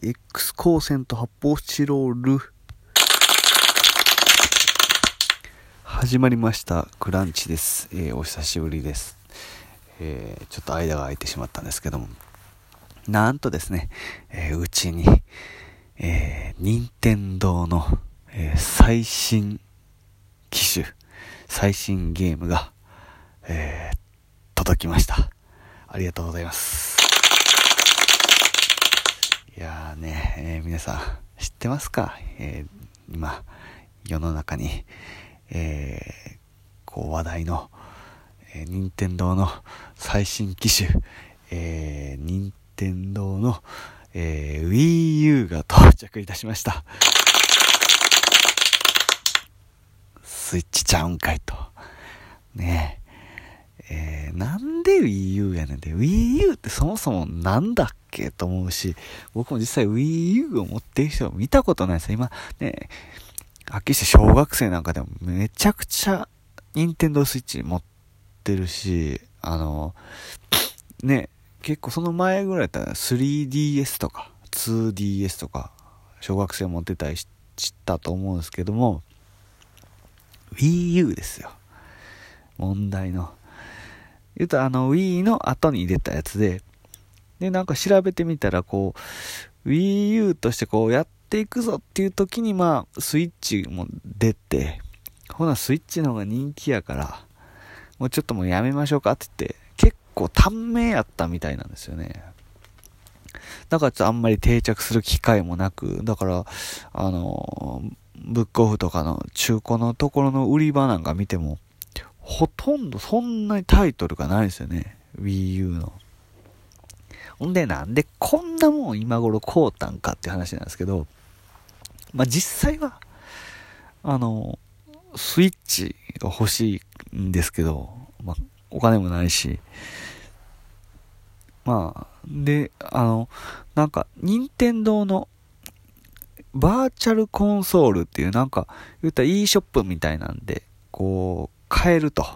X 光線と発泡スチロール。始まりました。クランチです。えーお久しぶりです。えーちょっと間が空いてしまったんですけども。なんとですね、えーうちに、えー、任天堂の、えー最新機種、最新ゲームが、え届きました。ありがとうございます。いやーね、えー皆さん知ってますか、えー今、世の中に、えーこう話題の、えー任天堂の最新機種、えー任天堂の、えー Wii U が到着いたしました。スイッチちゃうんかいと。ねえ。えーなんで Wii U やねんで、Wii U ってそもそもなんだっけと思うし、僕も実際 Wii U を持ってる人を見たことないですよ。今、ね、はっきりして小学生なんかでもめちゃくちゃ任天堂スイッチ持ってるし、あの、ね、結構その前ぐらいだったら 3DS とか 2DS とか小学生持ってたりしたと思うんですけども Wii U ですよ問題の言うとあの Wii の後に入れたやつででなんか調べてみたらこう Wii U としてこうやっていくぞっていう時にまあスイッチも出てほなスイッチの方が人気やからもうちょっともうやめましょうかって言って結構短命やったみたいなんですよね。だからちょっとあんまり定着する機会もなくだからあのブックオフとかの中古のところの売り場なんか見てもほとんどそんなにタイトルがないですよね Wii U の。ほんでなんでこんなもん今頃買うたんかって話なんですけどまあ実際はあのスイッチが欲しいんですけど、まあ、お金もないしまあであのなんか任天堂のバーチャルコンソールっていうなんか言ったら e ショップみたいなんでこう買えると。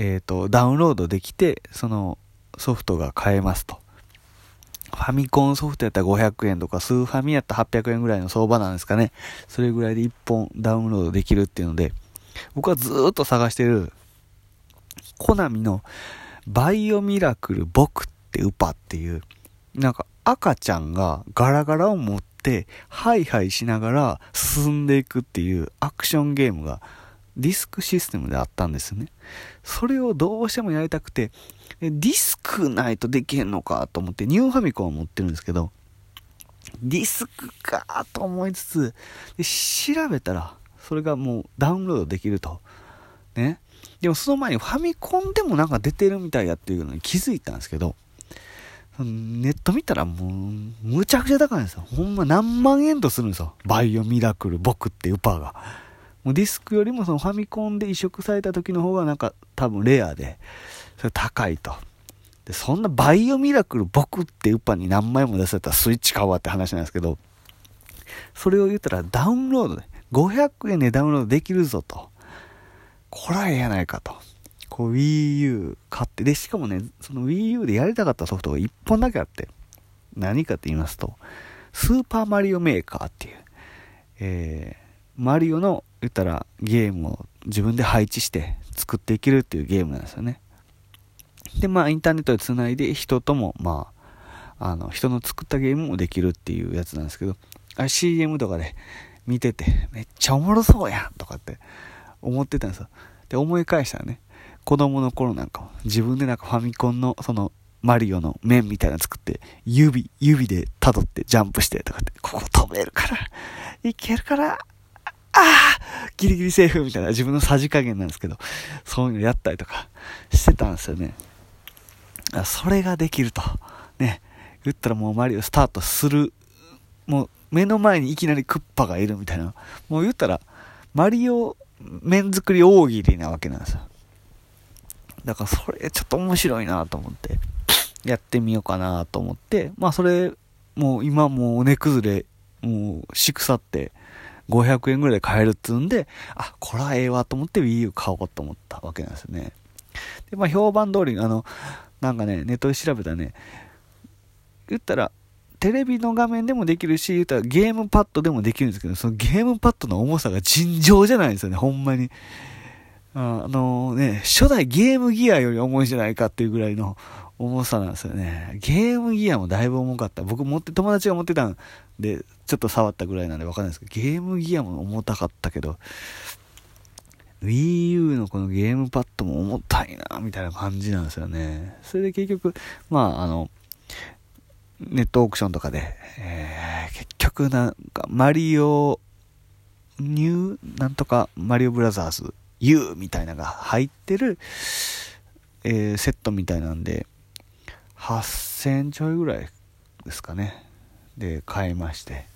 えっ、とダウンロードできてそのソフトが買えますと。ファミコンソフトやったら500円とかスーファミやったら800円ぐらいの相場なんですかね。それぐらいで1本ダウンロードできるっていうので僕はずーっと探してるコナミのバイオミラクル僕ってウパっていうなんか赤ちゃんがガラガラを持ってハイハイしながら進んでいくっていうアクションゲームがディスクシステムであったんですよね。それをどうしてもやりたくて、ディスクないとできへんのかと思ってニューファミコンを持ってるんですけど、ディスクかと思いつつ、調べたらそれがもうダウンロードできると。ね。でもその前にファミコンでもなんか出てるみたいやっていうのに気づいたんですけど、ネット見たらもう、むちゃくちゃ高いんですよ。ほんま何万円とするんですよ。バイオミラクル、僕ってウパーが。もうディスクよりもそのファミコンで移植された時の方がなんか多分レアで、それ高いと。で、そんなバイオミラクル、僕ってウッパに何枚も出されたらスイッチ買うわって話なんですけど、それを言ったらダウンロードで、500円でダウンロードできるぞと。こらええやないかと。こう Wii U 買って、で、しかもね、その Wii U でやりたかったソフトが1本だけあって、何かって言いますと、スーパーマリオメーカーっていう、えー、マリオの、言ったらゲームを自分で配置して作っていけるっていうゲームなんですよね。で、まあ、インターネットで繋いで人とも、まあ、あの、人の作ったゲームもできるっていうやつなんですけど、あ CM とかで見てて、めっちゃおもろそうやんとかって思ってたんですよ。で、思い返したらね、子供の頃なんかも自分でなんかファミコンのそのマリオの面みたいなの作って指、指で辿ってジャンプしてとかって、ここ飛べるから、いけるから、ああギリギリセーフみたいな自分のさじ加減なんですけど、そういうのやったりとかしてたんですよね。それができると。ね。言ったらもうマリオスタートする。もう目の前にいきなりクッパがいるみたいな。もう言ったら、マリオ面作り大喜利なわけなんですよ。だからそれちょっと面白いなと思って、やってみようかなと思って、まあそれ、もう今もう値崩れ、もうし腐って、500円ぐらいで買えるっつうんで、あ、これはええわと思って Wii U 買おうと思ったわけなんですよね。で、まあ評判通り、あの、なんかね、ネットで調べたらね、言ったら、テレビの画面でもできるし、言ったらゲームパッドでもできるんですけど、そのゲームパッドの重さが尋常じゃないんですよね、ほんまに。あのね、初代ゲームギアより重いじゃないかっていうぐらいの重さなんですよね。ゲームギアもだいぶ重かった。僕持って、友達が持ってたんで、ちょっと触ったぐらいなんでわかんないですけど、ゲームギアも重たかったけど、Wii U のこのゲームパッドも重たいな、みたいな感じなんですよね。それで結局、まあ、あの、ネットオークションとかで、えー、結局なんか、マリオ、ニュー、なんとか、マリオブラザーズ U みたいなのが入ってる、えー、セットみたいなんで、8000ちょいぐらいですかね。で、買いまして。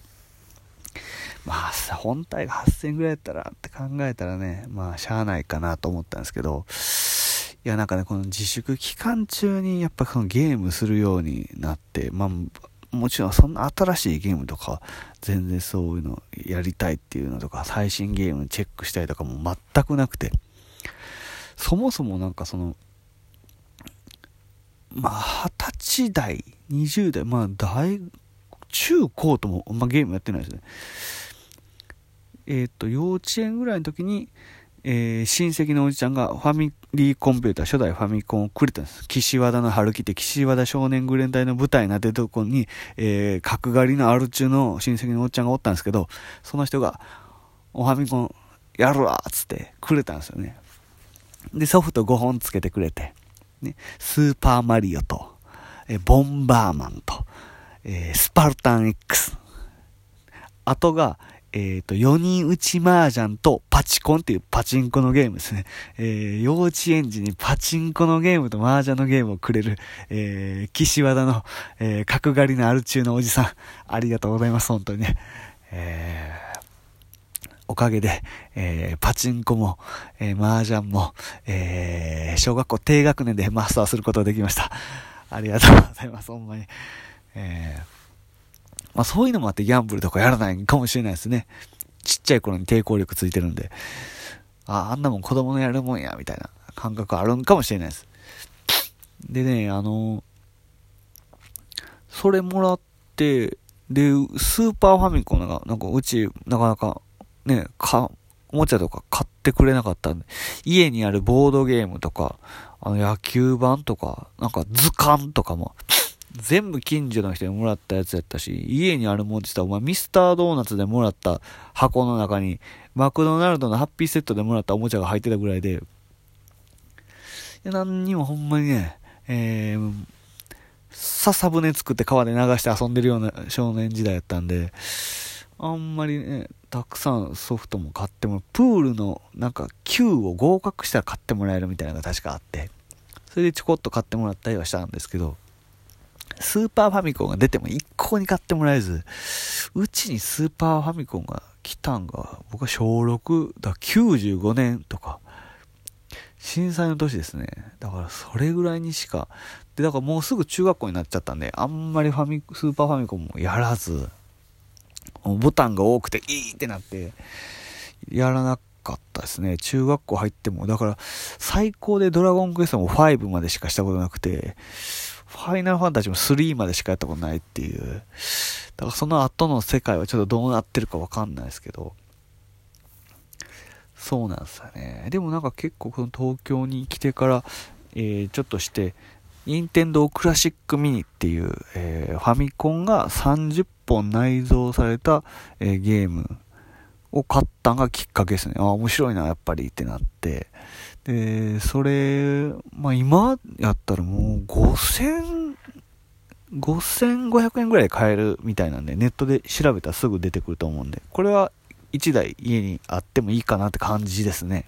まあ、本体が8000ぐらいやったらって考えたらね、まあ、しゃあないかなと思ったんですけど、いや、なんかね、この自粛期間中にやっぱこのゲームするようになって、まあ、もちろんそんな新しいゲームとか、全然そういうのやりたいっていうのとか、最新ゲームチェックしたりとかも全くなくて、そもそもなんかその、まあ、二十歳代、20代、まあ、大、中高とも、まあ、ゲームやってないですね。えっ、と、幼稚園ぐらいの時に、えー、親戚のおじちゃんがファミリーコンピューター、初代ファミコンをくれたんです。岸和田の春来て、岸和田少年グレン隊の舞台なってとこに、えー、角刈りのアル中の親戚のおっちゃんがおったんですけど、その人が、おファミコンやるわっつってくれたんですよね。で、ソフト5本つけてくれて、ね、スーパーマリオと、え、ボンバーマンと、えー、スパルタン X。あとが、えっ、ー、と、4人打ち麻雀とパチコンっていうパチンコのゲームですね。えー、幼稚園児にパチンコのゲームと麻雀のゲームをくれる、えー、岸和田の、え、角刈りのアル中のおじさん、ありがとうございます、本当にね。えー、おかげで、えー、パチンコも、えー、麻雀も、えー、小学校低学年でマスターすることができました。ありがとうございます、ほんまに。えーまあそういうのもあってギャンブルとかやらないかもしれないですね。ちっちゃい頃に抵抗力ついてるんで、あ、あんなもん子供のやるもんや、みたいな感覚あるんかもしれないです。でね、あの、それもらって、で、スーパーファミコンが、なんかうち、なかなか、ね、か、おもちゃとか買ってくれなかったんで、家にあるボードゲームとか、あの野球盤とか、なんか図鑑とかも、全部近所の人にもらったやつやったし、家にあるもんって言ったら、お前ミスタードーナツでもらった箱の中に、マクドナルドのハッピーセットでもらったおもちゃが入ってたぐらいで、いや何にもほんまにね、えー、笹船作って川で流して遊んでるような少年時代やったんで、あんまりね、たくさんソフトも買っても、プールのなんか Q を合格したら買ってもらえるみたいなのが確かあって、それでちょこっと買ってもらったりはしたんですけど、スーパーファミコンが出ても一向に買ってもらえず、うちにスーパーファミコンが来たんが、僕は小6だ、95年とか、震災の年ですね。だからそれぐらいにしか、で、だからもうすぐ中学校になっちゃったんで、あんまりファミ、スーパーファミコンもやらず、ボタンが多くていいってなって、やらなかったですね。中学校入っても、だから最高でドラゴンクエストも5までしかしたことなくて、ファイナルファンタジーも3までしかやったことないっていう。だからその後の世界はちょっとどうなってるかわかんないですけど。そうなんですよね。でもなんか結構この東京に来てから、えー、ちょっとして、任天堂クラシックミニっていう、えー、ファミコンが30本内蔵された、えー、ゲームを買ったのがきっかけですね。あ、面白いな、やっぱりってなって。で、それ、まあ今やったらもう5000、5500円ぐらいで買えるみたいなんで、ネットで調べたらすぐ出てくると思うんで、これは1台家にあってもいいかなって感じですね。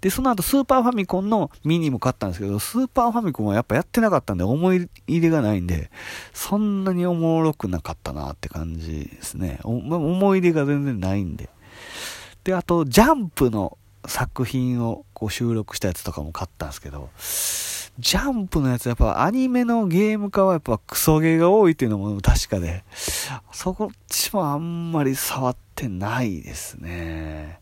で、その後スーパーファミコンのミニも買ったんですけど、スーパーファミコンはやっぱやってなかったんで思い入れがないんで、そんなにおもろくなかったなって感じですね。思い出が全然ないんで。で、あと、ジャンプの作品をこう収録したやつとかも買ったんですけど、ジャンプのやつやっぱアニメのゲーム化はやっぱクソゲーが多いっていうのも確かで、そこっちもあんまり触ってないですね。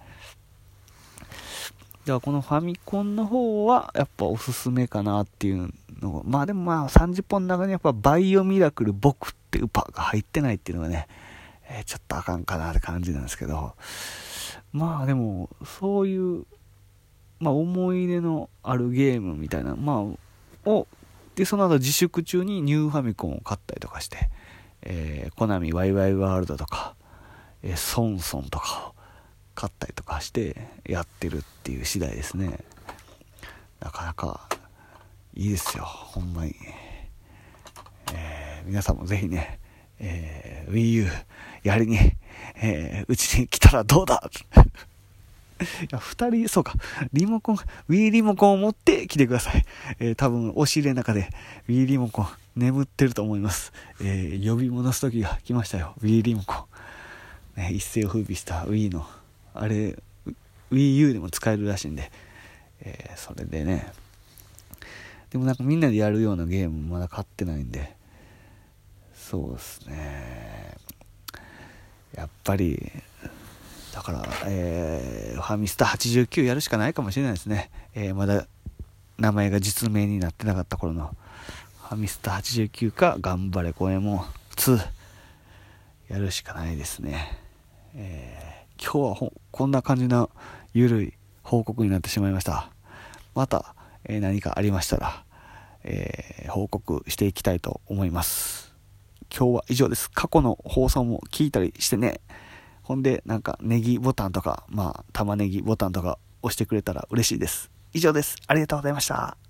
ではこのファミコンの方はやっぱおすすめかなっていうのがまあでもまあ30本の中にやっぱバイオミラクル僕ってウパが入ってないっていうのがね、えー、ちょっとあかんかなって感じなんですけど。まあでもそういうまあ思い出のあるゲームみたいなまあをでその後自粛中にニューファミコンを買ったりとかして、えー、コナミワイワイワールドとか、えー、ソンソンとか買ったりとかしてやってるっていう次第ですねなかなかいいですよほんまに、えー、皆さんもぜひね、えー、WiiU やりに、えー、ちに来たらどうだ？いや、二人、そうか、リモコン、Wii リモコンを持って来てください。えー、多分、押し入れの中で Wii リモコン眠ってると思います。えー、呼び戻す時が来ましたよ。Wii リモコン。ね、一世を風靡した Wii のあれ WiiU でも使えるらしいんで、えー、それでね。でもなんかみんなでやるようなゲームまだ買ってないんで。そうですね。やっぱりだから、えー、ファミスタ89やるしかないかもしれないですね、えー、まだ名前が実名になってなかった頃の。ファミスタ89か頑張れ声も。2やるしかないですね。えー。今日はこんな感じのゆるい報告になってしまいました。また、えー、何かありましたら、えー、報告していきたいと思います。今日は以上です。過去の放送も聞いたりしてね。ほんで、なんかネギボタンとか、まあ、玉ねぎボタンとか押してくれたら嬉しいです。以上です。ありがとうございました。